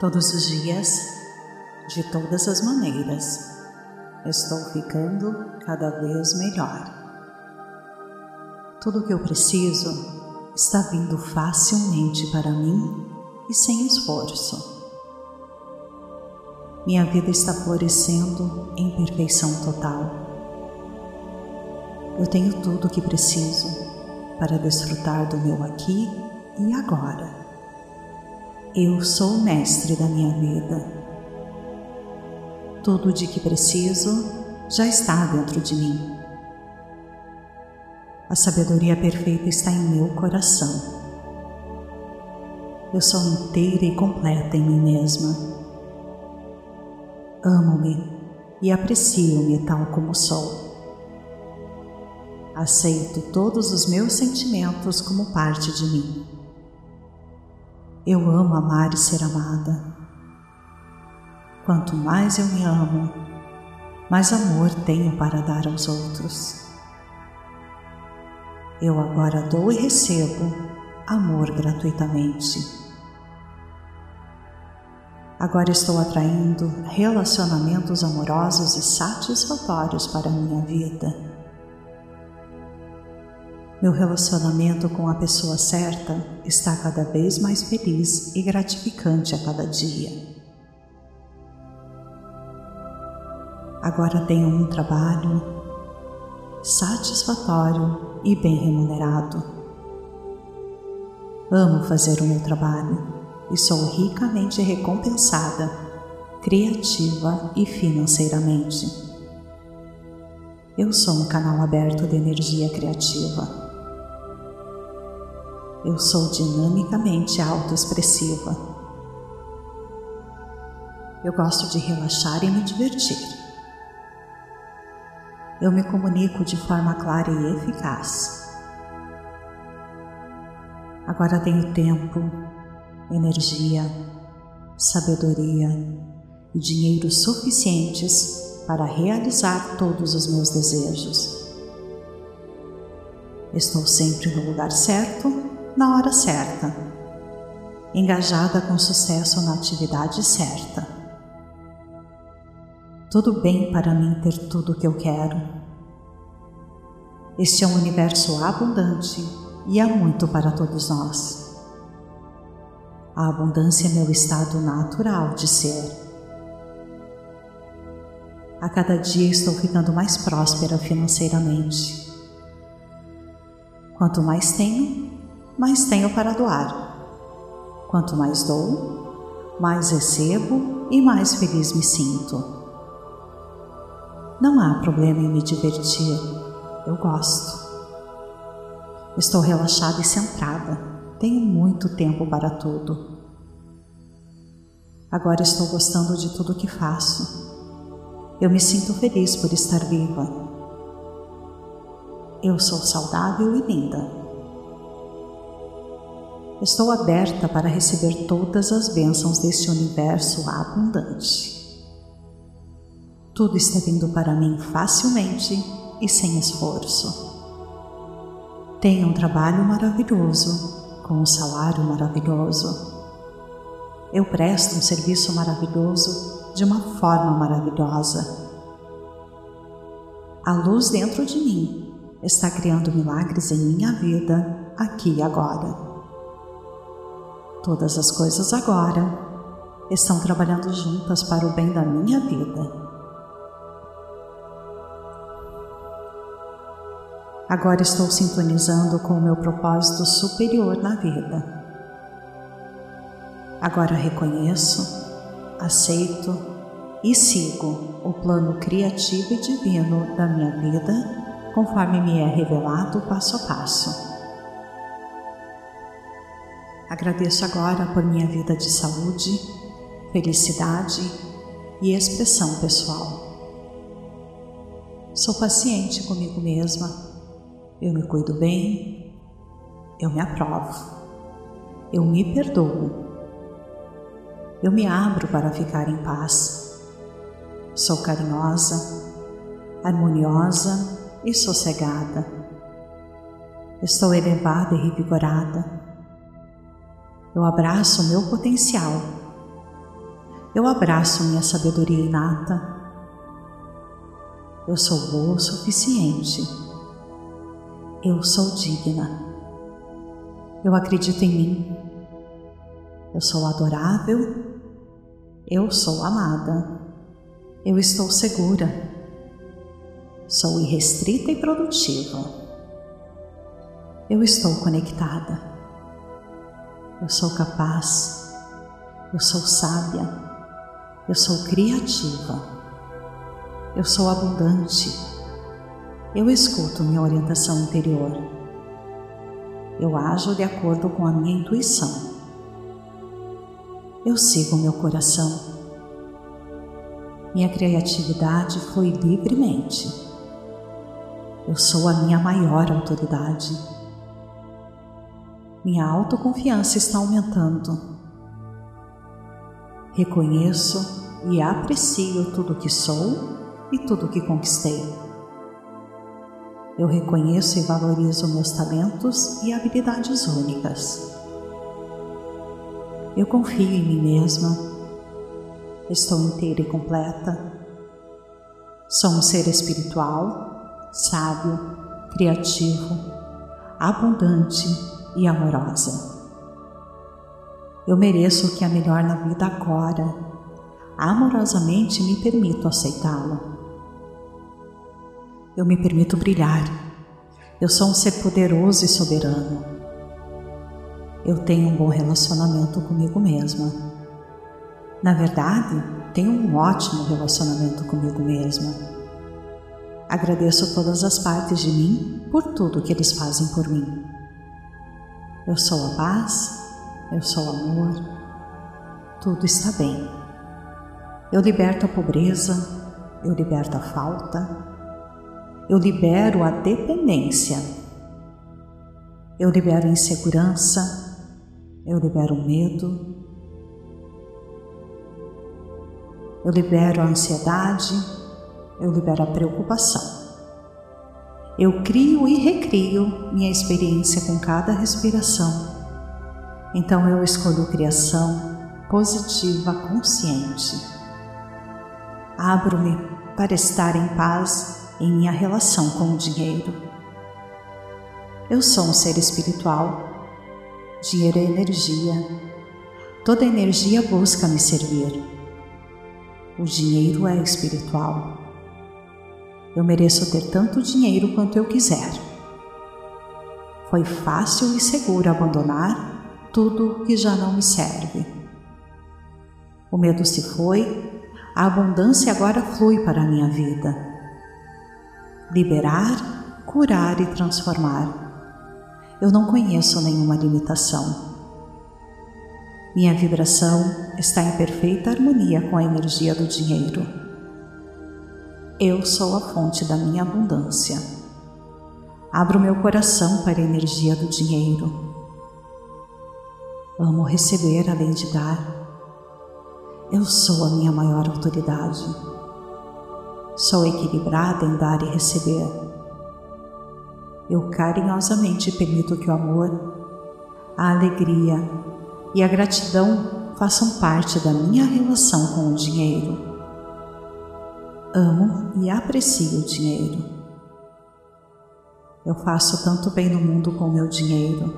Todos os dias, de todas as maneiras, estou ficando cada vez melhor. Tudo o que eu preciso está vindo facilmente para mim e sem esforço. Minha vida está florescendo em perfeição total. Eu tenho tudo o que preciso para desfrutar do meu aqui e agora. Eu sou o mestre da minha vida. Tudo de que preciso já está dentro de mim. A sabedoria perfeita está em meu coração. Eu sou inteira e completa em mim mesma. Amo-me e aprecio-me tal como sou. Aceito todos os meus sentimentos como parte de mim. Eu amo amar e ser amada. Quanto mais eu me amo, mais amor tenho para dar aos outros. Eu agora dou e recebo amor gratuitamente. Agora estou atraindo relacionamentos amorosos e satisfatórios para a minha vida. Meu relacionamento com a pessoa certa está cada vez mais feliz e gratificante a cada dia. Agora tenho um trabalho satisfatório e bem remunerado. Amo fazer o meu trabalho e sou ricamente recompensada, criativa e financeiramente. Eu sou um canal aberto de energia criativa eu sou dinamicamente autoexpressiva. Eu gosto de relaxar e me divertir. Eu me comunico de forma clara e eficaz. Agora tenho tempo, energia, sabedoria e dinheiro suficientes para realizar todos os meus desejos. Estou sempre no lugar certo na hora certa, engajada com sucesso na atividade certa. Tudo bem para mim ter tudo o que eu quero. Este é um universo abundante e há muito para todos nós. A abundância é meu estado natural de ser. A cada dia estou ficando mais próspera financeiramente. Quanto mais tenho, mais tenho para doar. Quanto mais dou, mais recebo e mais feliz me sinto. Não há problema em me divertir, eu gosto. Estou relaxada e centrada, tenho muito tempo para tudo. Agora estou gostando de tudo o que faço. Eu me sinto feliz por estar viva. Eu sou saudável e linda. Estou aberta para receber todas as bênçãos deste universo abundante. Tudo está vindo para mim facilmente e sem esforço. Tenho um trabalho maravilhoso, com um salário maravilhoso. Eu presto um serviço maravilhoso de uma forma maravilhosa. A luz dentro de mim está criando milagres em minha vida, aqui e agora. Todas as coisas agora estão trabalhando juntas para o bem da minha vida. Agora estou sintonizando com o meu propósito superior na vida. Agora reconheço, aceito e sigo o plano criativo e divino da minha vida conforme me é revelado passo a passo. Agradeço agora por minha vida de saúde, felicidade e expressão pessoal. Sou paciente comigo mesma, eu me cuido bem, eu me aprovo, eu me perdoo, eu me abro para ficar em paz. Sou carinhosa, harmoniosa e sossegada. Estou elevada e revigorada eu abraço o meu potencial Eu abraço minha sabedoria inata. Eu sou boa o suficiente. Eu sou digna. Eu acredito em mim. Eu sou adorável. Eu sou amada. Eu estou segura. Sou irrestrita e produtiva. Eu estou conectada. Eu sou capaz. Eu sou sábia. Eu sou criativa. Eu sou abundante. Eu escuto minha orientação interior. Eu ajo de acordo com a minha intuição. Eu sigo meu coração. Minha criatividade flui livremente. Eu sou a minha maior autoridade. Minha autoconfiança está aumentando. Reconheço e aprecio tudo que sou e tudo que conquistei. Eu reconheço e valorizo meus talentos e habilidades únicas. Eu confio em mim mesma. Estou inteira e completa. Sou um ser espiritual, sábio, criativo, abundante e amorosa. Eu mereço o que é melhor na vida agora. Amorosamente me permito aceitá-lo. Eu me permito brilhar. Eu sou um ser poderoso e soberano. Eu tenho um bom relacionamento comigo mesma. Na verdade, tenho um ótimo relacionamento comigo mesma. Agradeço todas as partes de mim por tudo que eles fazem por mim. Eu sou a paz, eu sou amor, tudo está bem. Eu liberto a pobreza, eu liberto a falta, eu libero a dependência, eu libero a insegurança, eu libero o medo, eu libero a ansiedade, eu libero a preocupação. Eu crio e recrio minha experiência com cada respiração. Então eu escolho criação positiva consciente. Abro-me para estar em paz em minha relação com o dinheiro. Eu sou um ser espiritual Dinheiro é energia. Toda energia busca me servir. O dinheiro é espiritual. Eu mereço ter tanto dinheiro quanto eu quiser. Foi fácil e seguro abandonar tudo que já não me serve. O medo se foi, a abundância agora flui para a minha vida. Liberar, curar e transformar eu não conheço nenhuma limitação. Minha vibração está em perfeita harmonia com a energia do dinheiro. Eu sou a fonte da minha abundância. Abro meu coração para a energia do dinheiro. Amo receber além de dar. Eu sou a minha maior autoridade. Sou equilibrada em dar e receber eu carinhosamente permito que o amor, a alegria e a gratidão façam parte da minha relação com o dinheiro. Amo e aprecio o dinheiro. Eu faço tanto bem no mundo com meu dinheiro.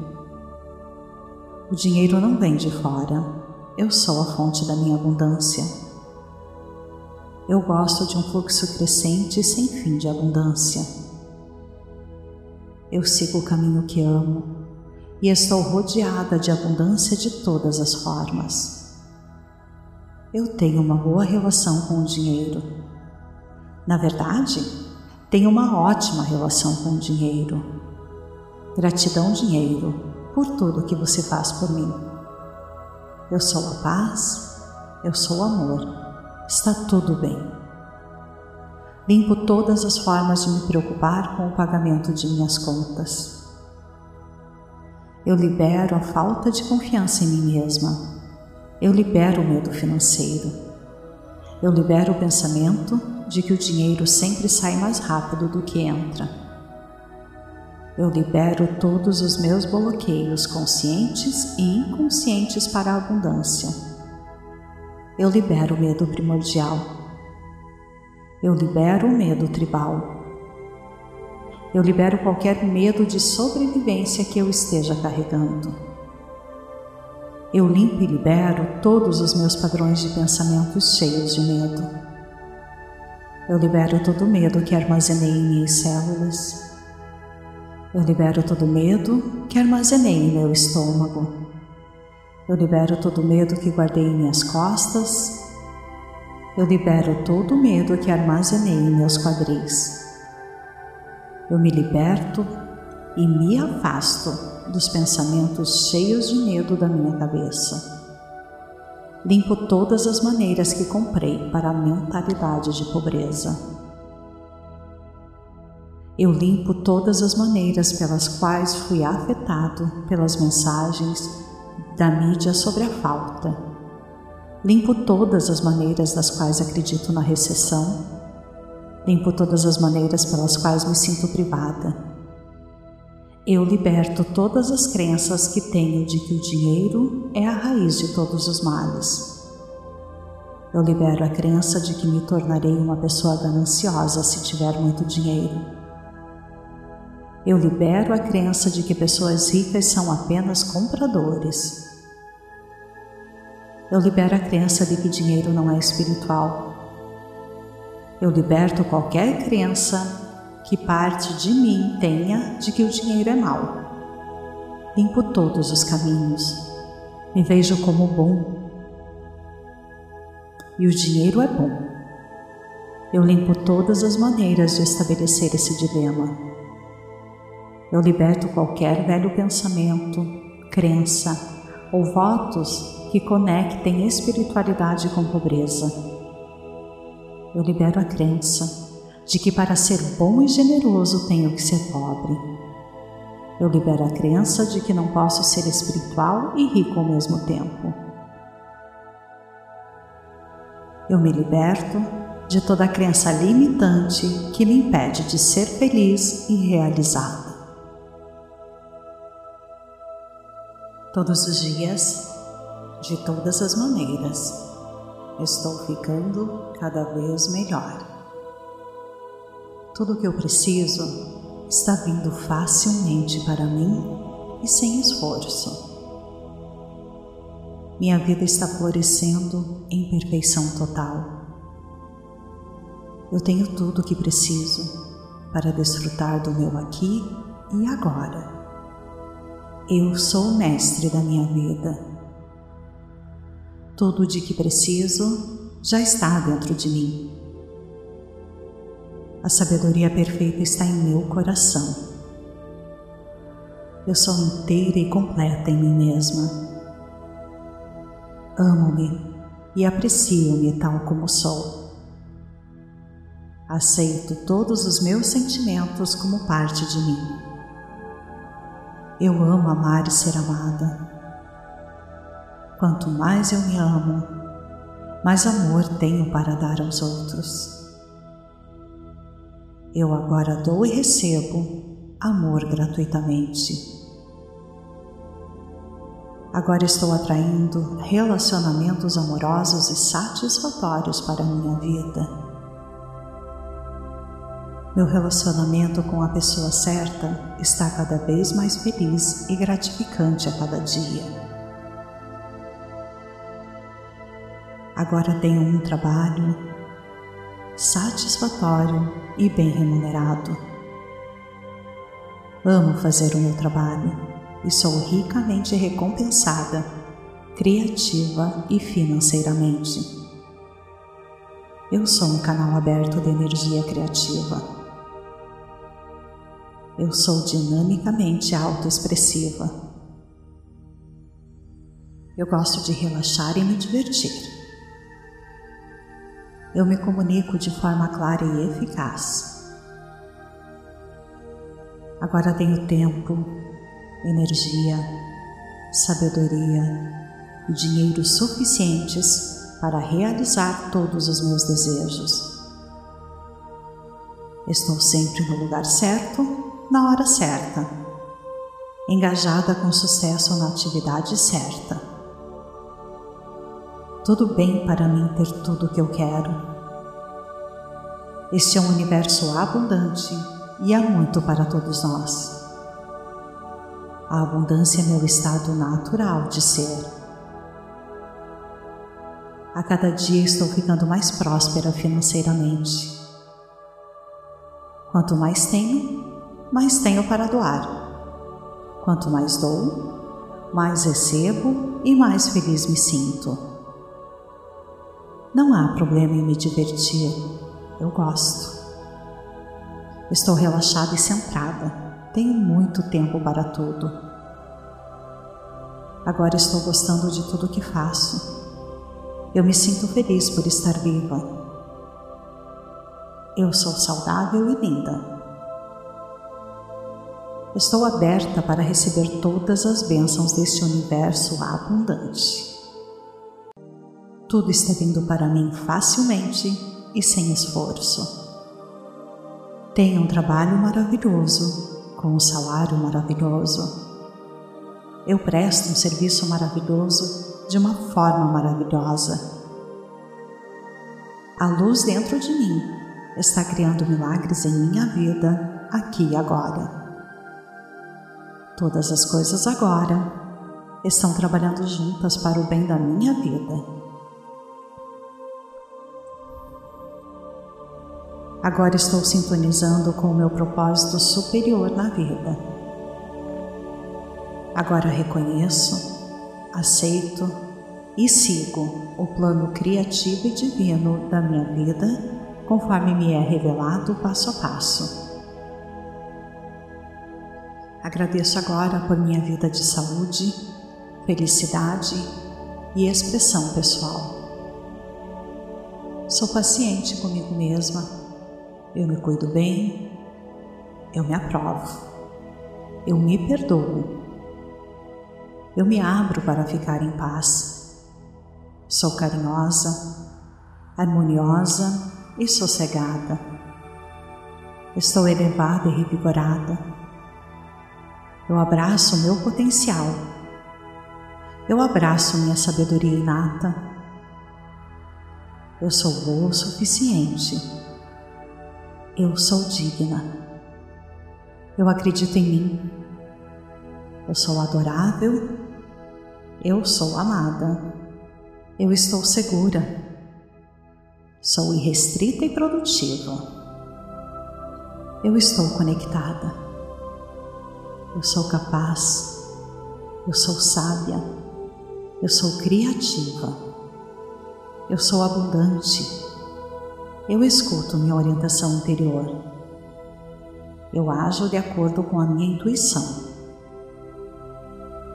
O dinheiro não vem de fora, eu sou a fonte da minha abundância. Eu gosto de um fluxo crescente e sem fim de abundância. Eu sigo o caminho que amo e estou rodeada de abundância de todas as formas. Eu tenho uma boa relação com o dinheiro. Na verdade, tenho uma ótima relação com o dinheiro. Gratidão, dinheiro, por tudo que você faz por mim. Eu sou a paz, eu sou o amor, está tudo bem. Limpo todas as formas de me preocupar com o pagamento de minhas contas. Eu libero a falta de confiança em mim mesma. Eu libero o medo financeiro. Eu libero o pensamento de que o dinheiro sempre sai mais rápido do que entra. Eu libero todos os meus bloqueios conscientes e inconscientes para a abundância. Eu libero o medo primordial. Eu libero o medo tribal. Eu libero qualquer medo de sobrevivência que eu esteja carregando. Eu limpo e libero todos os meus padrões de pensamentos cheios de medo. Eu libero todo o medo que armazenei em minhas células. Eu libero todo o medo que armazenei em meu estômago. Eu libero todo o medo que guardei em minhas costas. Eu libero todo o medo que armazenei em meus quadris. Eu me liberto e me afasto dos pensamentos cheios de medo da minha cabeça. Limpo todas as maneiras que comprei para a mentalidade de pobreza. Eu limpo todas as maneiras pelas quais fui afetado pelas mensagens da mídia sobre a falta. Limpo todas as maneiras das quais acredito na recessão Limpo todas as maneiras pelas quais me sinto privada. Eu liberto todas as crenças que tenho de que o dinheiro é a raiz de todos os males. Eu libero a crença de que me tornarei uma pessoa gananciosa se tiver muito dinheiro. Eu libero a crença de que pessoas ricas são apenas compradores. Eu libero a crença de que dinheiro não é espiritual eu liberto qualquer crença que parte de mim tenha de que o dinheiro é mau. Limpo todos os caminhos. Me vejo como bom. E o dinheiro é bom. Eu limpo todas as maneiras de estabelecer esse dilema. Eu liberto qualquer velho pensamento, crença ou votos que conectem espiritualidade com pobreza eu libero a crença de que para ser bom e generoso tenho que ser pobre. Eu libero a crença de que não posso ser espiritual e rico ao mesmo tempo. Eu me liberto de toda a crença limitante que me impede de ser feliz e realizada. Todos os dias, de todas as maneiras, estou ficando cada vez melhor. Tudo o que eu preciso está vindo facilmente para mim e sem esforço. Minha vida está florescendo em perfeição total. Eu tenho tudo o que preciso para desfrutar do meu aqui e agora. Eu sou o mestre da minha vida tudo de que preciso já está dentro de mim. A sabedoria perfeita está em meu coração. Eu sou inteira e completa em mim mesma. Amo-me e aprecio-me tal como sou. Aceito todos os meus sentimentos como parte de mim. Eu amo amar e ser amada. Quanto mais eu me amo, mais amor tenho para dar aos outros. Eu agora dou e recebo amor gratuitamente. Agora estou atraindo relacionamentos amorosos e satisfatórios para a minha vida. Meu relacionamento com a pessoa certa está cada vez mais feliz e gratificante a cada dia. Agora tenho um trabalho satisfatório e bem remunerado. Amo fazer o meu trabalho e sou ricamente recompensada, criativa e financeiramente. Eu sou um canal aberto de energia criativa. Eu sou dinamicamente autoexpressiva. Eu gosto de relaxar e me divertir eu me comunico de forma clara e eficaz. Agora tenho tempo, energia, sabedoria e dinheiro suficientes para realizar todos os meus desejos. Estou sempre no lugar certo, na hora certa, engajada com sucesso na atividade certa Tudo bem para mim ter tudo o que eu quero. Este é um universo abundante e há muito para todos nós. A abundância é meu estado natural de ser. A cada dia estou ficando mais próspera financeiramente. Quanto mais tenho, mais tenho para doar. Quanto mais dou, mais recebo e mais feliz me sinto. Não há problema em me divertir, eu gosto. Estou relaxada e centrada, tenho muito tempo para tudo. Agora estou gostando de tudo que faço. Eu me sinto feliz por estar viva. Eu sou saudável e linda. Estou aberta para receber todas as bênçãos deste universo abundante. Tudo está vindo para mim facilmente e sem esforço. Tenho um trabalho maravilhoso, com um salário maravilhoso. Eu presto um serviço maravilhoso de uma forma maravilhosa. A luz dentro de mim está criando milagres em minha vida, aqui e agora. Todas as coisas agora estão trabalhando juntas para o bem da minha vida. Agora estou sintonizando com o meu propósito superior na vida. Agora reconheço aceito e sigo o plano criativo e divino da minha vida conforme me é revelado passo a passo. Agradeço agora por minha vida de saúde, felicidade e expressão pessoal. Sou paciente comigo mesma, eu me cuido bem, eu me aprovo, eu me perdoo eu me abro para ficar em paz. Sou carinhosa, harmoniosa e sossegada. Estou elevada e revigorada. Eu abraço meu potencial. Eu abraço minha sabedoria inata. Eu sou boa o suficiente. Eu sou digna. Eu acredito em mim. Eu sou adorável eu sou amada. Eu estou segura. Sou irrestrita e produtiva. Eu estou conectada. Eu sou capaz. Eu sou sábia. Eu sou criativa. Eu sou abundante. Eu escuto minha orientação interior. Eu ajo de acordo com a minha intuição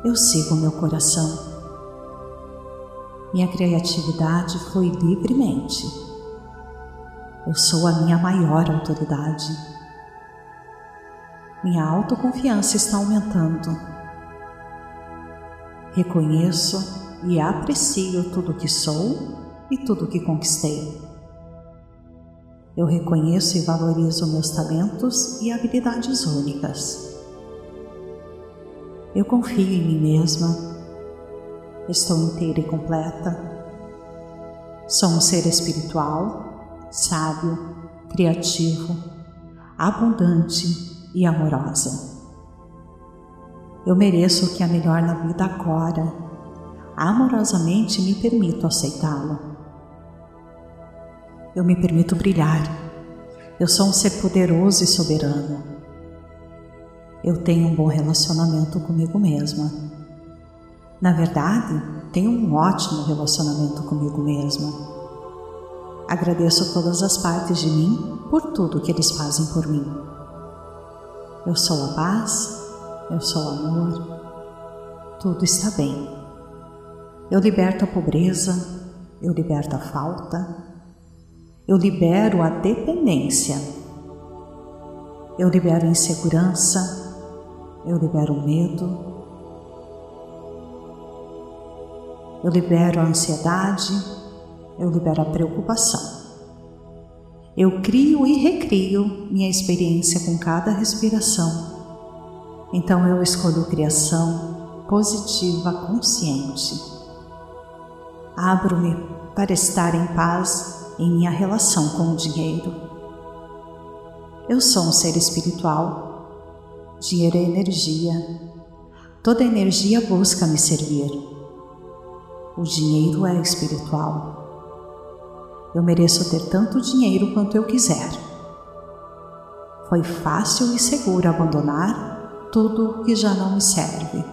eu sigo meu coração. Minha criatividade flui livremente. Eu sou a minha maior autoridade. Minha autoconfiança está aumentando. Reconheço e aprecio tudo que sou e tudo que conquistei. Eu reconheço e valorizo meus talentos e habilidades únicas. Eu confio em mim mesma. Estou inteira e completa. Sou um ser espiritual, sábio, criativo, abundante e amorosa. Eu mereço o que é melhor na vida agora. Amorosamente me permito aceitá-lo. Eu me permito brilhar. Eu sou um ser poderoso e soberano eu tenho um bom relacionamento comigo mesma. Na verdade, tenho um ótimo relacionamento comigo mesma. Agradeço todas as partes de mim por tudo que eles fazem por mim. Eu sou a paz, eu sou o amor, tudo está bem. Eu liberto a pobreza, eu liberto a falta, eu libero a dependência, eu libero insegurança, eu libero medo, eu libero a ansiedade, eu libero a preocupação. Eu crio e recrio minha experiência com cada respiração. Então eu escolho criação positiva consciente. Abro-me para estar em paz em minha relação com o dinheiro. Eu sou um ser espiritual. Dinheiro é energia. Toda energia busca me servir. O dinheiro é espiritual. Eu mereço ter tanto dinheiro quanto eu quiser. Foi fácil e seguro abandonar tudo que já não me serve.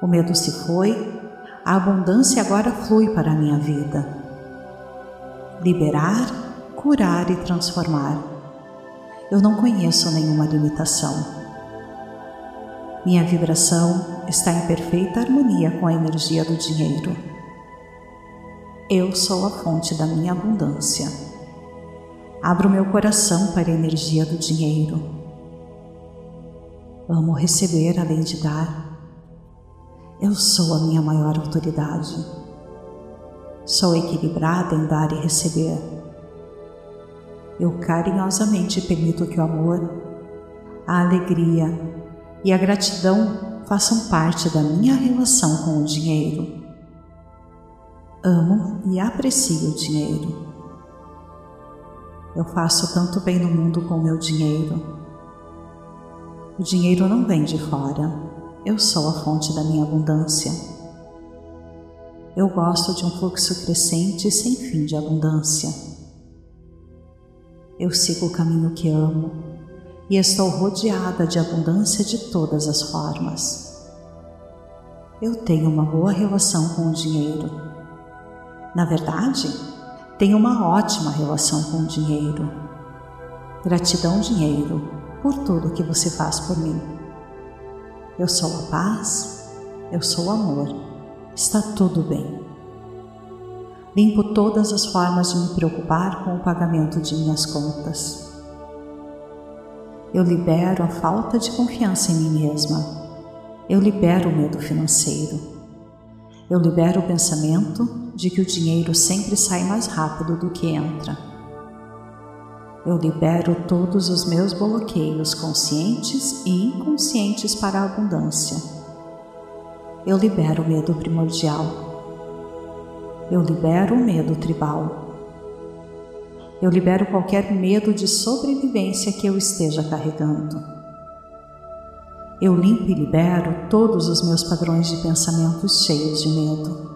O medo se foi, a abundância agora flui para a minha vida. Liberar, curar e transformar eu não conheço nenhuma limitação. Minha vibração está em perfeita harmonia com a energia do dinheiro. Eu sou a fonte da minha abundância. Abro meu coração para a energia do dinheiro. Amo receber além de dar. Eu sou a minha maior autoridade. Sou equilibrada em dar e receber eu carinhosamente permito que o amor, a alegria e a gratidão façam parte da minha relação com o dinheiro. Amo e aprecio o dinheiro. Eu faço tanto bem no mundo com meu dinheiro. O dinheiro não vem de fora, eu sou a fonte da minha abundância. Eu gosto de um fluxo crescente e sem fim de abundância. Eu sigo o caminho que amo e estou rodeada de abundância de todas as formas. Eu tenho uma boa relação com o dinheiro. Na verdade, tenho uma ótima relação com o dinheiro. Gratidão, dinheiro, por tudo que você faz por mim. Eu sou a paz, eu sou o amor, está tudo bem. Limpo todas as formas de me preocupar com o pagamento de minhas contas. Eu libero a falta de confiança em mim mesma. Eu libero o medo financeiro. Eu libero o pensamento de que o dinheiro sempre sai mais rápido do que entra. Eu libero todos os meus bloqueios conscientes e inconscientes para a abundância. Eu libero o medo primordial eu libero o medo tribal. Eu libero qualquer medo de sobrevivência que eu esteja carregando. Eu limpo e libero todos os meus padrões de pensamentos cheios de medo.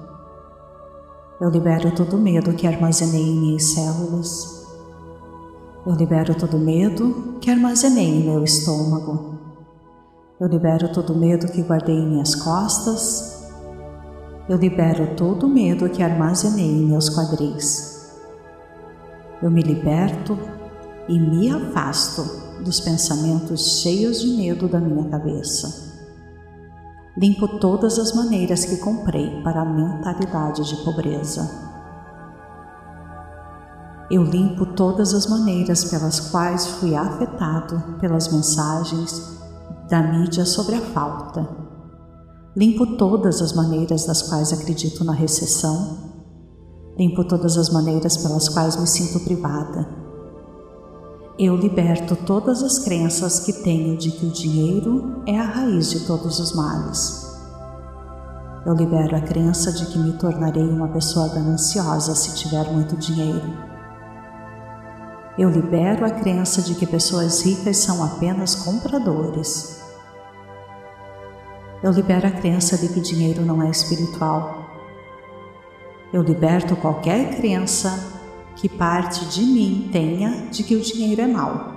Eu libero todo medo que armazenei em minhas células. Eu libero todo medo que armazenei em meu estômago. Eu libero todo o medo que guardei em minhas costas eu libero todo o medo que armazenei em meus quadris. Eu me liberto e me afasto dos pensamentos cheios de medo da minha cabeça. Limpo todas as maneiras que comprei para a mentalidade de pobreza. Eu limpo todas as maneiras pelas quais fui afetado pelas mensagens da mídia sobre a falta Limpo todas as maneiras das quais acredito na recessão. Limpo todas as maneiras pelas quais me sinto privada. Eu liberto todas as crenças que tenho de que o dinheiro é a raiz de todos os males. Eu libero a crença de que me tornarei uma pessoa gananciosa se tiver muito dinheiro. Eu libero a crença de que pessoas ricas são apenas compradores. Eu libero a crença de que dinheiro não é espiritual. Eu liberto qualquer crença que parte de mim tenha de que o dinheiro é mau.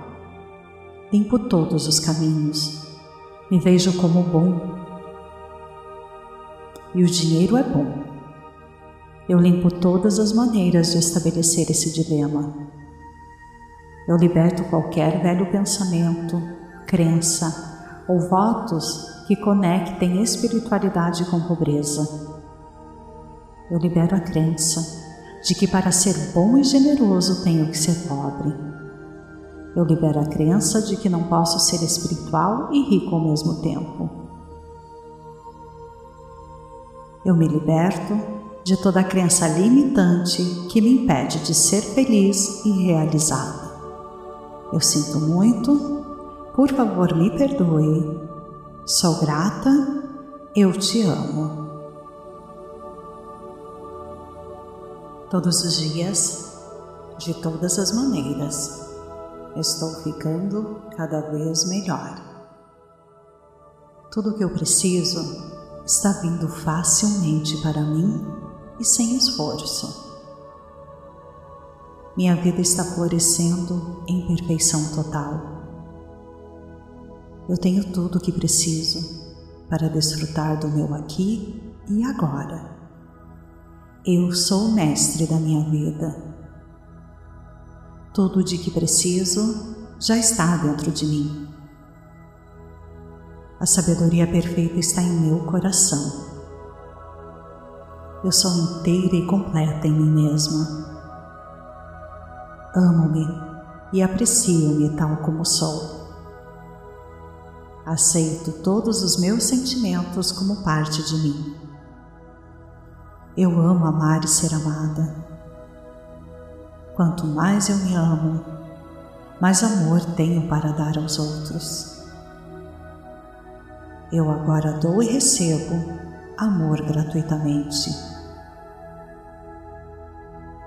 Limpo todos os caminhos. Me vejo como bom. E o dinheiro é bom. Eu limpo todas as maneiras de estabelecer esse dilema. Eu liberto qualquer velho pensamento, crença ou votos que conectem espiritualidade com pobreza. Eu libero a crença de que para ser bom e generoso tenho que ser pobre. Eu libero a crença de que não posso ser espiritual e rico ao mesmo tempo. Eu me liberto de toda a crença limitante que me impede de ser feliz e realizada. Eu sinto muito, por favor me perdoe Sou grata, eu te amo. Todos os dias, de todas as maneiras, estou ficando cada vez melhor. Tudo o que eu preciso está vindo facilmente para mim e sem esforço. Minha vida está florescendo em perfeição total. Eu tenho tudo o que preciso para desfrutar do meu aqui e agora. Eu sou o mestre da minha vida. Tudo de que preciso já está dentro de mim. A sabedoria perfeita está em meu coração. Eu sou inteira e completa em mim mesma. Amo-me e aprecio-me tal como sou. Aceito todos os meus sentimentos como parte de mim. Eu amo amar e ser amada. Quanto mais eu me amo, mais amor tenho para dar aos outros. Eu agora dou e recebo amor gratuitamente.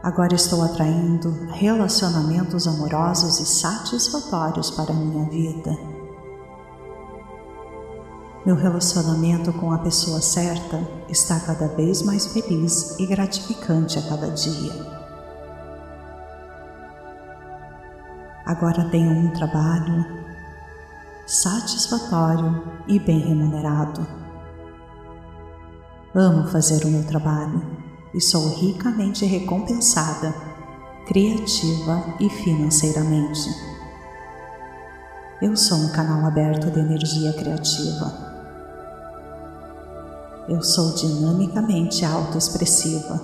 Agora estou atraindo relacionamentos amorosos e satisfatórios para a minha vida. Meu relacionamento com a pessoa certa está cada vez mais feliz e gratificante a cada dia. Agora tenho um trabalho satisfatório e bem remunerado. Amo fazer o meu trabalho e sou ricamente recompensada, criativa e financeiramente. Eu sou um canal aberto de energia criativa eu sou dinamicamente autoexpressiva.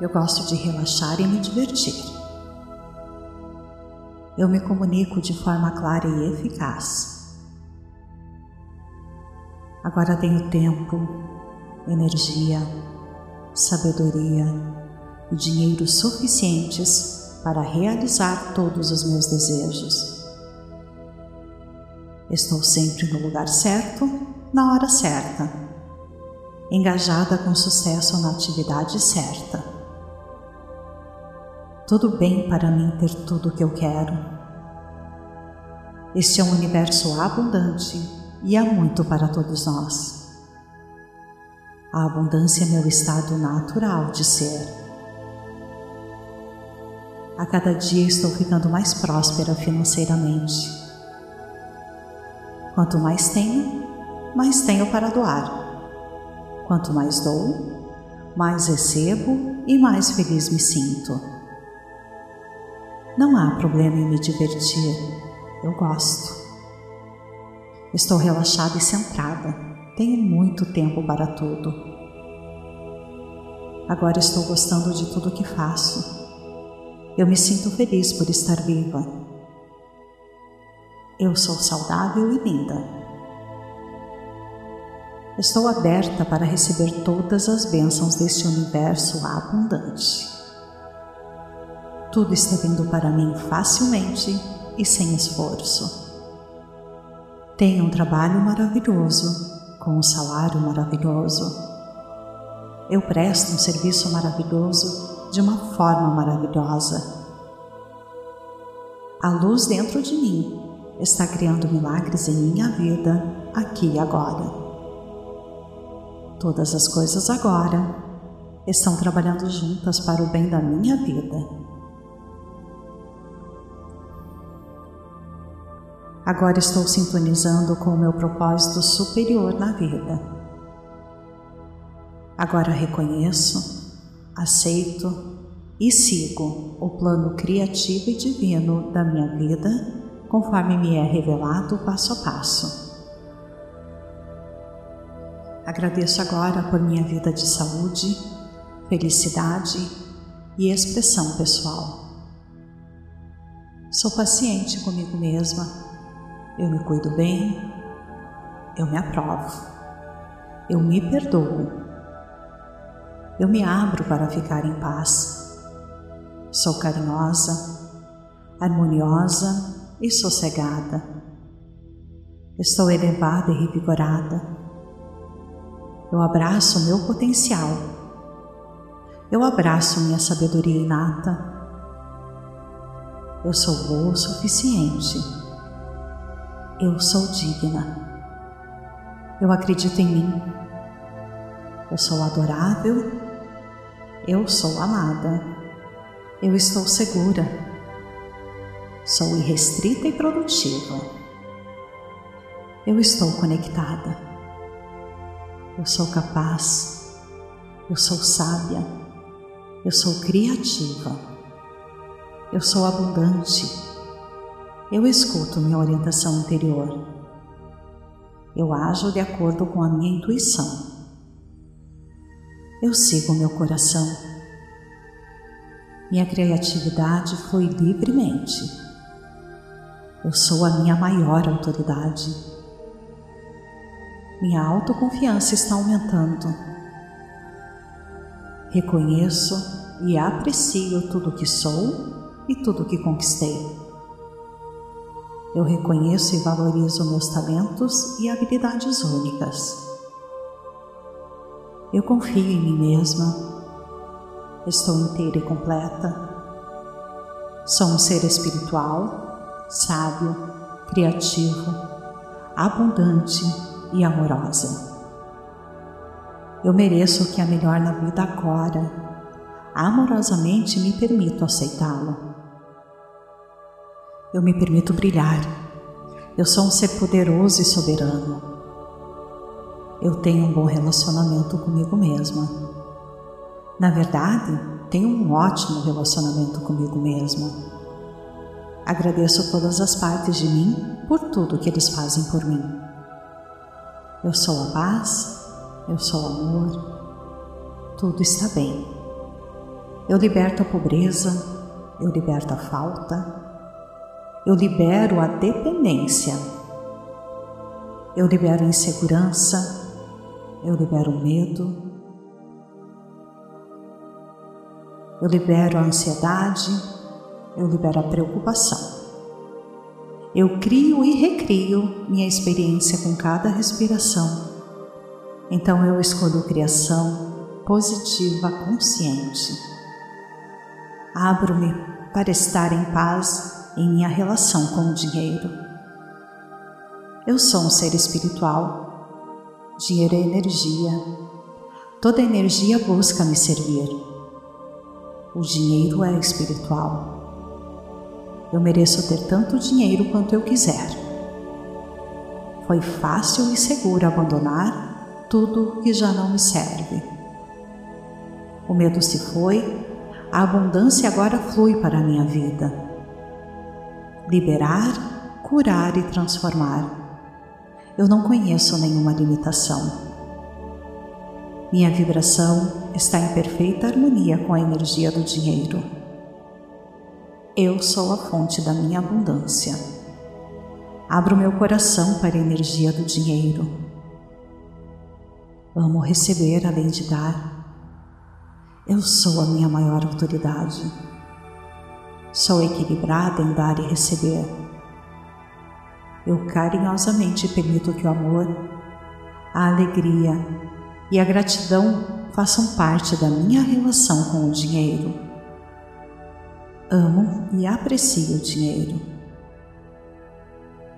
Eu gosto de relaxar e me divertir. Eu me comunico de forma clara e eficaz. Agora tenho tempo, energia, sabedoria e dinheiro suficientes para realizar todos os meus desejos. Estou sempre no lugar certo na hora certa, engajada com sucesso na atividade certa. Tudo bem para mim ter tudo o que eu quero. Este é um universo abundante e há muito para todos nós. A abundância é meu estado natural de ser. A cada dia estou ficando mais próspera financeiramente. Quanto mais tenho, mais tenho para doar. Quanto mais dou, mais recebo e mais feliz me sinto. Não há problema em me divertir, eu gosto. Estou relaxada e centrada, tenho muito tempo para tudo. Agora estou gostando de tudo que faço. Eu me sinto feliz por estar viva. Eu sou saudável e linda. Estou aberta para receber todas as bênçãos deste universo abundante. Tudo está vindo para mim facilmente e sem esforço. Tenho um trabalho maravilhoso, com um salário maravilhoso. Eu presto um serviço maravilhoso de uma forma maravilhosa. A luz dentro de mim está criando milagres em minha vida aqui e agora. Todas as coisas agora estão trabalhando juntas para o bem da minha vida. Agora estou sintonizando com o meu propósito superior na vida. Agora reconheço, aceito e sigo o plano criativo e divino da minha vida conforme me é revelado passo a passo. Agradeço agora por minha vida de saúde, felicidade e expressão pessoal. Sou paciente comigo mesma, eu me cuido bem, eu me aprovo, eu me perdoo, eu me abro para ficar em paz. Sou carinhosa, harmoniosa e sossegada. Estou elevada e revigorada eu abraço o meu potencial Eu abraço minha sabedoria inata. Eu sou boa o suficiente. Eu sou digna. Eu acredito em mim. Eu sou adorável. Eu sou amada. Eu estou segura. Sou irrestrita e produtiva. Eu estou conectada. Eu sou capaz. Eu sou sábia. Eu sou criativa. Eu sou abundante. Eu escuto minha orientação interior. Eu ajo de acordo com a minha intuição. Eu sigo meu coração. Minha criatividade flui livremente. Eu sou a minha maior autoridade. Minha autoconfiança está aumentando. Reconheço e aprecio tudo que sou e tudo que conquistei. Eu reconheço e valorizo meus talentos e habilidades únicas. Eu confio em mim mesma. Estou inteira e completa. Sou um ser espiritual, sábio, criativo, abundante e amorosa. Eu mereço o que é melhor na vida agora. Amorosamente me permito aceitá-lo. Eu me permito brilhar. Eu sou um ser poderoso e soberano. Eu tenho um bom relacionamento comigo mesma. Na verdade, tenho um ótimo relacionamento comigo mesma. Agradeço todas as partes de mim por tudo que eles fazem por mim. Eu sou a paz, eu sou o amor, tudo está bem. Eu liberto a pobreza, eu liberto a falta, eu libero a dependência, eu libero a insegurança, eu libero o medo, eu libero a ansiedade, eu libero a preocupação. Eu crio e recrio minha experiência com cada respiração. Então eu escolho criação positiva consciente. Abro-me para estar em paz em minha relação com o dinheiro. Eu sou um ser espiritual. Dinheiro é energia. Toda energia busca me servir. O dinheiro é espiritual. Eu mereço ter tanto dinheiro quanto eu quiser. Foi fácil e seguro abandonar tudo que já não me serve. O medo se foi, a abundância agora flui para a minha vida liberar, curar e transformar. Eu não conheço nenhuma limitação. Minha vibração está em perfeita harmonia com a energia do dinheiro. Eu sou a fonte da minha abundância. Abro meu coração para a energia do dinheiro. Amo receber além de dar. Eu sou a minha maior autoridade. Sou equilibrada em dar e receber. Eu carinhosamente permito que o amor, a alegria e a gratidão façam parte da minha relação com o dinheiro. Amo e aprecio o dinheiro.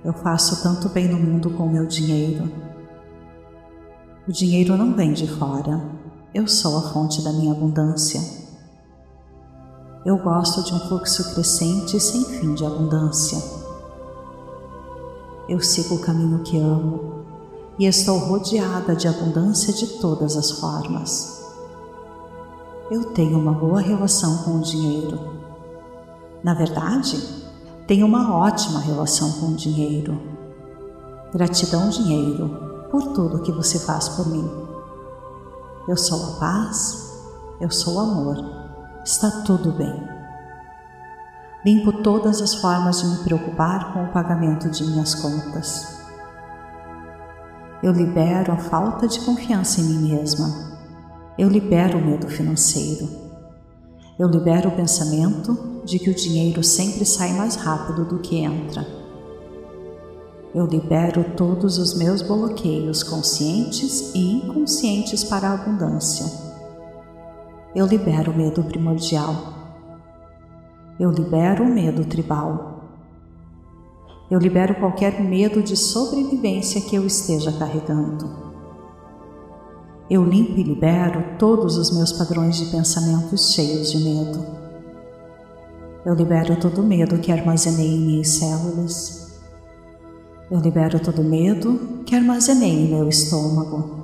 Eu faço tanto bem no mundo com o meu dinheiro. O dinheiro não vem de fora. Eu sou a fonte da minha abundância. Eu gosto de um fluxo crescente sem fim de abundância. Eu sigo o caminho que amo e estou rodeada de abundância de todas as formas. Eu tenho uma boa relação com o dinheiro. Na verdade, tenho uma ótima relação com o dinheiro. Gratidão, dinheiro, por tudo que você faz por mim. Eu sou a paz, eu sou o amor está tudo bem. Limpo todas as formas de me preocupar com o pagamento de minhas contas. Eu libero a falta de confiança em mim mesma. Eu libero o medo financeiro. Eu libero o pensamento de que o dinheiro sempre sai mais rápido do que entra. Eu libero todos os meus bloqueios conscientes e inconscientes para a abundância eu libero o medo primordial. Eu libero o medo tribal. Eu libero qualquer medo de sobrevivência que eu esteja carregando. Eu limpo e libero todos os meus padrões de pensamentos cheios de medo. Eu libero todo o medo que armazenei em minhas células. Eu libero todo o medo que armazenei em meu estômago.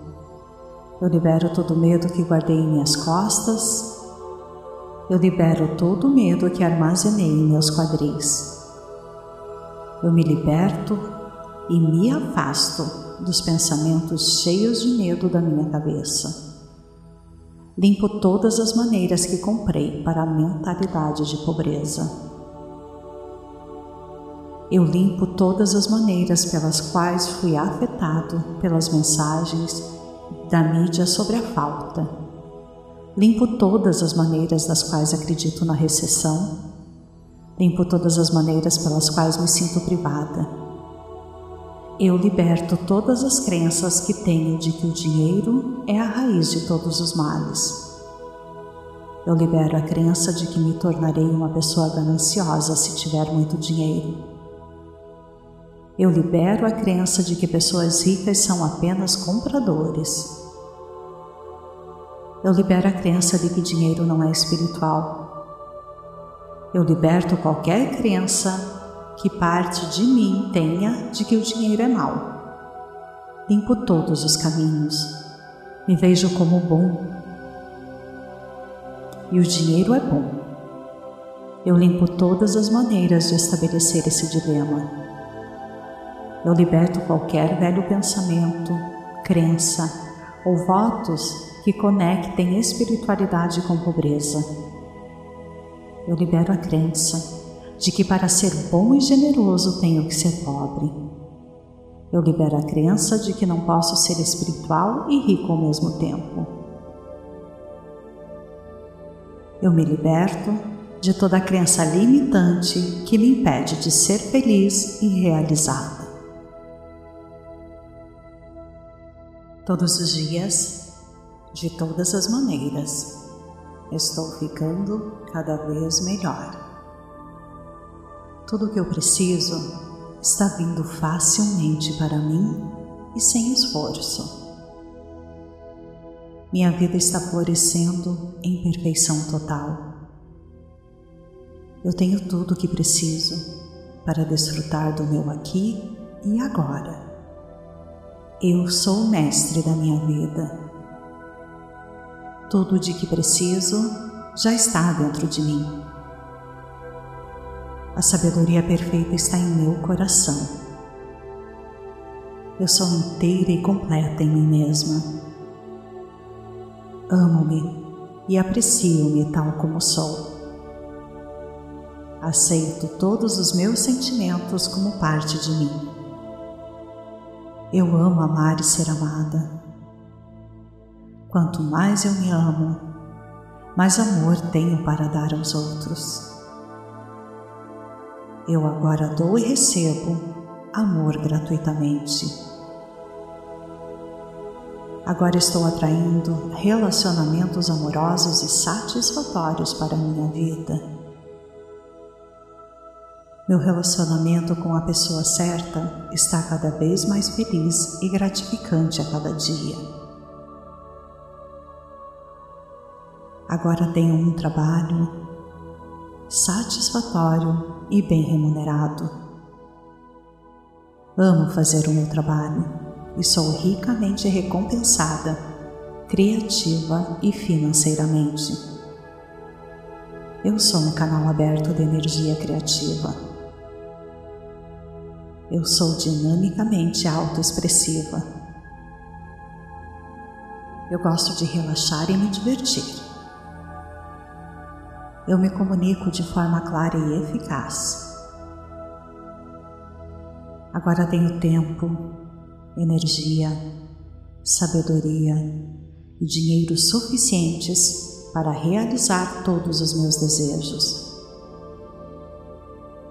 Eu libero todo o medo que guardei em minhas costas. Eu libero todo o medo que armazenei em meus quadris. Eu me liberto e me afasto dos pensamentos cheios de medo da minha cabeça. Limpo todas as maneiras que comprei para a mentalidade de pobreza. Eu limpo todas as maneiras pelas quais fui afetado pelas mensagens da mídia sobre a falta. Limpo todas as maneiras das quais acredito na recessão. Limpo todas as maneiras pelas quais me sinto privada. Eu liberto todas as crenças que tenho de que o dinheiro é a raiz de todos os males. Eu libero a crença de que me tornarei uma pessoa gananciosa se tiver muito dinheiro. Eu libero a crença de que pessoas ricas são apenas compradores. Eu libero a crença de que dinheiro não é espiritual. Eu liberto qualquer crença que parte de mim tenha de que o dinheiro é mau. Limpo todos os caminhos. Me vejo como bom. E o dinheiro é bom. Eu limpo todas as maneiras de estabelecer esse dilema. Eu liberto qualquer velho pensamento, crença ou votos que conectem espiritualidade com pobreza. Eu libero a crença de que para ser bom e generoso tenho que ser pobre. Eu libero a crença de que não posso ser espiritual e rico ao mesmo tempo. Eu me liberto de toda a crença limitante que me impede de ser feliz e realizada. Todos os dias, de todas as maneiras, estou ficando cada vez melhor. Tudo o que eu preciso está vindo facilmente para mim e sem esforço. Minha vida está florescendo em perfeição total. Eu tenho tudo o que preciso para desfrutar do meu aqui e agora. Eu sou o mestre da minha vida. Tudo de que preciso já está dentro de mim. A sabedoria perfeita está em meu coração. Eu sou inteira e completa em mim mesma. Amo-me e aprecio-me tal como sou. Aceito todos os meus sentimentos como parte de mim. Eu amo amar e ser amada. Quanto mais eu me amo, mais amor tenho para dar aos outros. Eu agora dou e recebo amor gratuitamente. Agora estou atraindo relacionamentos amorosos e satisfatórios para a minha vida. Meu relacionamento com a pessoa certa está cada vez mais feliz e gratificante a cada dia. Agora tenho um trabalho satisfatório e bem remunerado. Amo fazer o meu trabalho e sou ricamente recompensada, criativa e financeiramente. Eu sou um canal aberto de energia criativa eu sou dinamicamente autoexpressiva. Eu gosto de relaxar e me divertir. Eu me comunico de forma clara e eficaz. Agora tenho tempo, energia, sabedoria e dinheiro suficientes para realizar todos os meus desejos.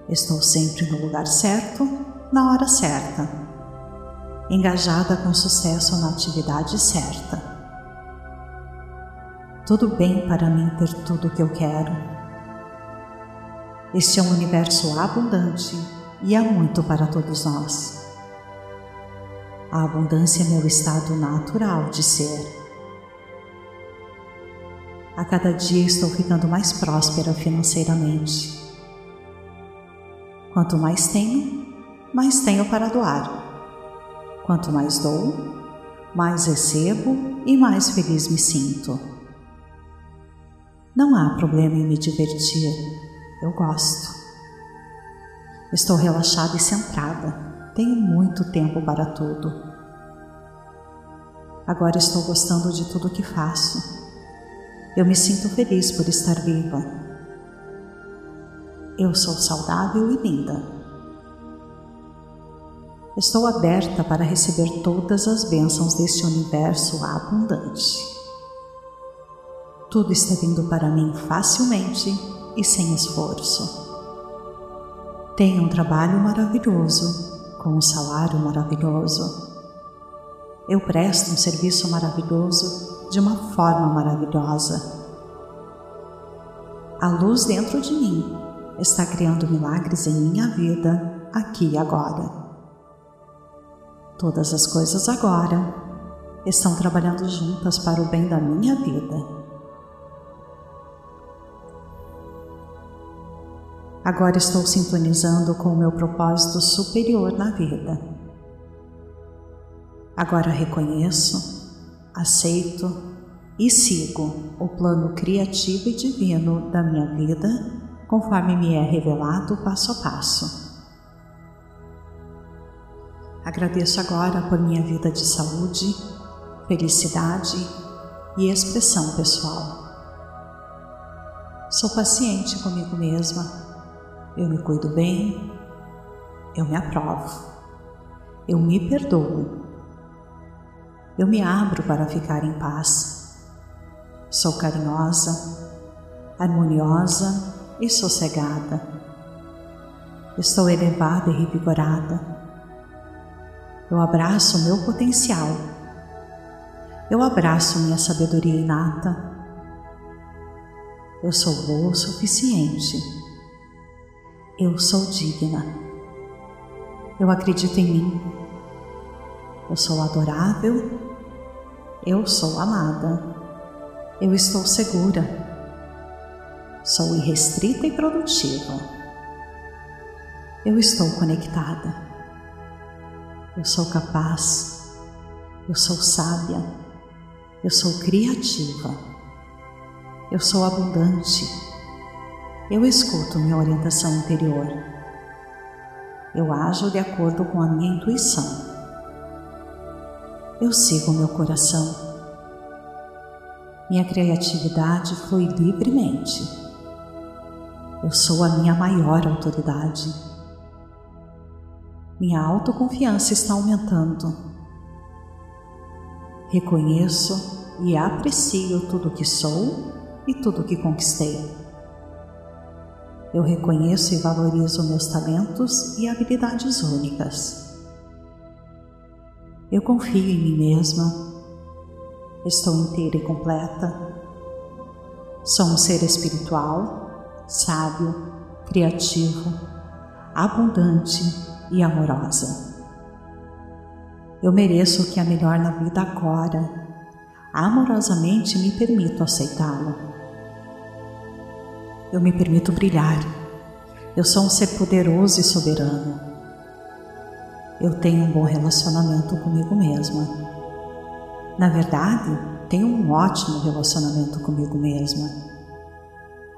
Estou sempre no lugar certo na hora certa, engajada com sucesso na atividade certa. Tudo bem para mim ter tudo o que eu quero. Este é um universo abundante e há muito para todos nós. A abundância é meu estado natural de ser. A cada dia estou ficando mais próspera financeiramente. Quanto mais tenho, mais tenho para doar. Quanto mais dou, mais recebo e mais feliz me sinto. Não há problema em me divertir, eu gosto. Estou relaxada e centrada, tenho muito tempo para tudo. Agora estou gostando de tudo que faço. Eu me sinto feliz por estar viva. Eu sou saudável e linda. Estou aberta para receber todas as bênçãos deste universo abundante. Tudo está vindo para mim facilmente e sem esforço. Tenho um trabalho maravilhoso, com um salário maravilhoso. Eu presto um serviço maravilhoso de uma forma maravilhosa. A luz dentro de mim está criando milagres em minha vida, aqui e agora. Todas as coisas agora estão trabalhando juntas para o bem da minha vida. Agora estou sintonizando com o meu propósito superior na vida. Agora reconheço, aceito e sigo o plano criativo e divino da minha vida conforme me é revelado passo a passo. Agradeço agora por minha vida de saúde, felicidade e expressão pessoal. Sou paciente comigo mesma eu me cuido bem, eu me aprovo, eu me perdoo, eu me abro para ficar em paz. Sou carinhosa, harmoniosa e sossegada. Estou elevada e revigorada. Eu abraço meu potencial. Eu abraço minha sabedoria inata. Eu sou boa o suficiente eu sou digna. Eu acredito em mim. Eu sou adorável. Eu sou amada. Eu estou segura. Sou irrestrita e produtiva. Eu estou conectada. Eu sou capaz. Eu sou sábia. Eu sou criativa. Eu sou abundante eu escuto minha orientação interior. Eu ajo de acordo com a minha intuição. Eu sigo meu coração. Minha criatividade flui livremente. Eu sou a minha maior autoridade. Minha autoconfiança está aumentando. Reconheço e aprecio tudo que sou e tudo que conquistei. Eu reconheço e valorizo meus talentos e habilidades únicas. Eu confio em mim mesma. Estou inteira e completa. Sou um ser espiritual, sábio, criativo, abundante e amorosa. Eu mereço o que é melhor na vida agora. Amorosamente me permito aceitá-lo. Eu me permito brilhar. Eu sou um ser poderoso e soberano. Eu tenho um bom relacionamento comigo mesma. Na verdade, tenho um ótimo relacionamento comigo mesma.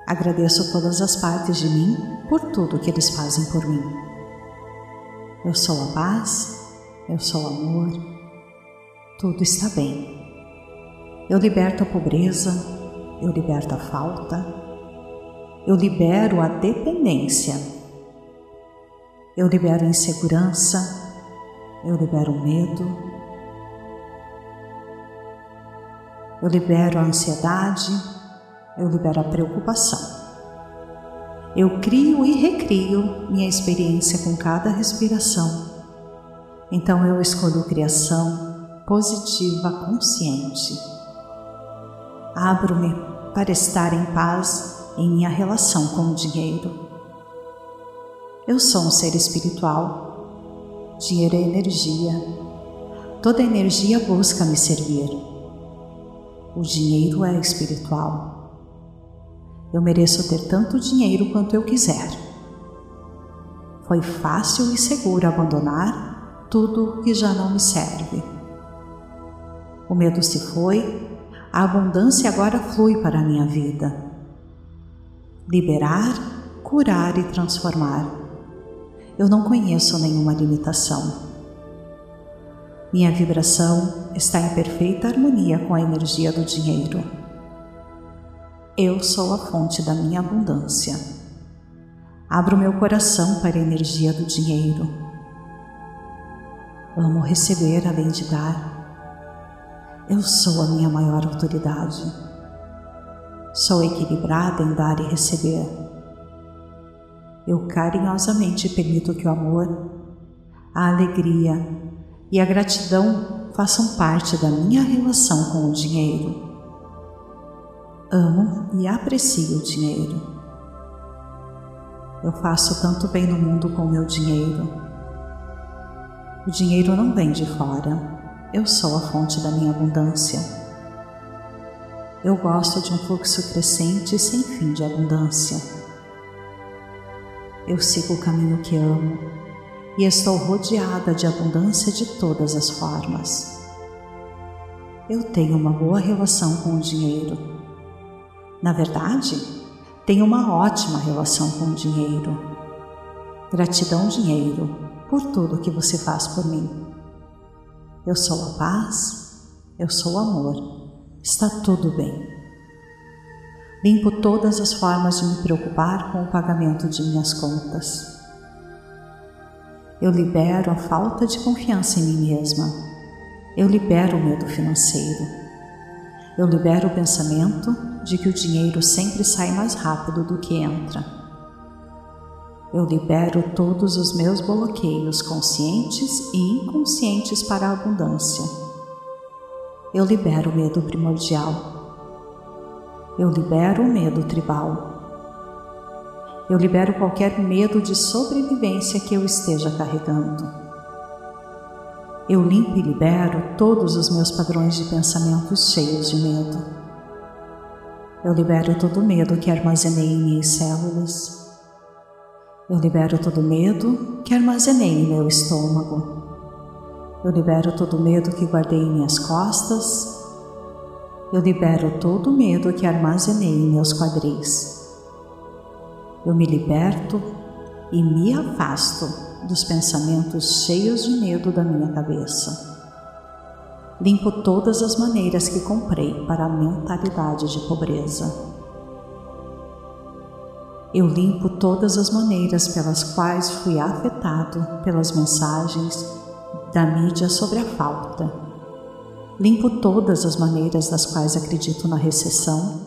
Agradeço todas as partes de mim por tudo que eles fazem por mim. Eu sou a paz, eu sou o amor, tudo está bem. Eu liberto a pobreza, eu liberto a falta, eu libero a dependência, eu libero a insegurança, eu libero o medo, eu libero a ansiedade, eu libero a preocupação. Eu crio e recrio minha experiência com cada respiração. Então eu escolho criação positiva consciente. Abro-me para estar em paz em minha relação com o dinheiro. Eu sou um ser espiritual. Dinheiro é energia. Toda energia busca me servir. O dinheiro é espiritual. Eu mereço ter tanto dinheiro quanto eu quiser. Foi fácil e seguro abandonar tudo que já não me serve. O medo se foi, a abundância agora flui para a minha vida. Liberar, curar e transformar eu não conheço nenhuma limitação. Minha vibração está em perfeita harmonia com a energia do dinheiro. Eu sou a fonte da minha abundância. Abro meu coração para a energia do dinheiro. Amo receber além de dar. Eu sou a minha maior autoridade. Sou equilibrada em dar e receber eu carinhosamente permito que o amor, a alegria e a gratidão façam parte da minha relação com o dinheiro. Amo e aprecio o dinheiro. Eu faço tanto bem no mundo com o meu dinheiro. O dinheiro não vem de fora, eu sou a fonte da minha abundância. Eu gosto de um fluxo crescente e sem fim de abundância. Eu sigo o caminho que amo e estou rodeada de abundância de todas as formas. Eu tenho uma boa relação com o dinheiro. Na verdade, tenho uma ótima relação com o dinheiro. Gratidão, dinheiro, por tudo que você faz por mim. Eu sou a paz, eu sou o amor, está tudo bem. Limpo todas as formas de me preocupar com o pagamento de minhas contas. Eu libero a falta de confiança em mim mesma. Eu libero o medo financeiro. Eu libero o pensamento de que o dinheiro sempre sai mais rápido do que entra. Eu libero todos os meus bloqueios conscientes e inconscientes para a abundância. Eu libero o medo primordial eu libero o medo tribal. Eu libero qualquer medo de sobrevivência que eu esteja carregando. Eu limpo e libero todos os meus padrões de pensamentos cheios de medo. Eu libero todo medo que armazenei em minhas células. Eu libero todo medo que armazenei em meu estômago. Eu libero todo o medo que guardei em minhas costas eu libero todo medo que armazenei em meus quadris. Eu me liberto e me afasto dos pensamentos cheios de medo da minha cabeça. Limpo todas as maneiras que comprei para a mentalidade de pobreza. Eu limpo todas as maneiras pelas quais fui afetado pelas mensagens da mídia sobre a falta Limpo todas as maneiras das quais acredito na recessão.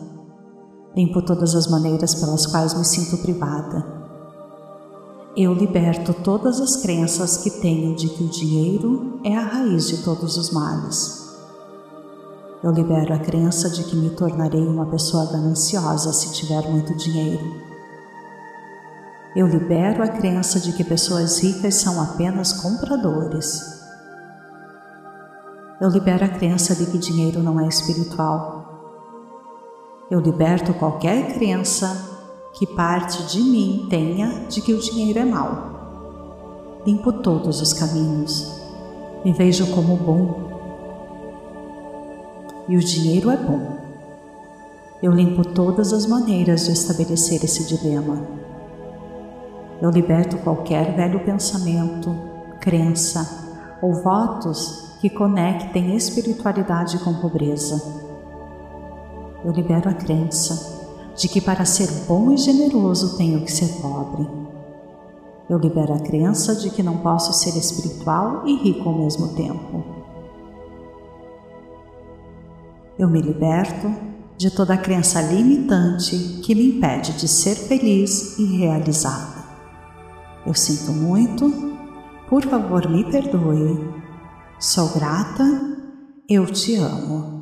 Limpo todas as maneiras pelas quais me sinto privada. Eu liberto todas as crenças que tenho de que o dinheiro é a raiz de todos os males. Eu libero a crença de que me tornarei uma pessoa gananciosa se tiver muito dinheiro. Eu libero a crença de que pessoas ricas são apenas compradores eu libero a crença de que dinheiro não é espiritual. Eu liberto qualquer crença que parte de mim tenha de que o dinheiro é mau. Limpo todos os caminhos. Me vejo como bom. E o dinheiro é bom. Eu limpo todas as maneiras de estabelecer esse dilema. Eu liberto qualquer velho pensamento, crença ou votos que conectem espiritualidade com pobreza. Eu libero a crença de que para ser bom e generoso tenho que ser pobre. Eu libero a crença de que não posso ser espiritual e rico ao mesmo tempo. Eu me liberto de toda a crença limitante que me impede de ser feliz e realizada. Eu sinto muito, por favor me perdoe Sou grata, eu te amo.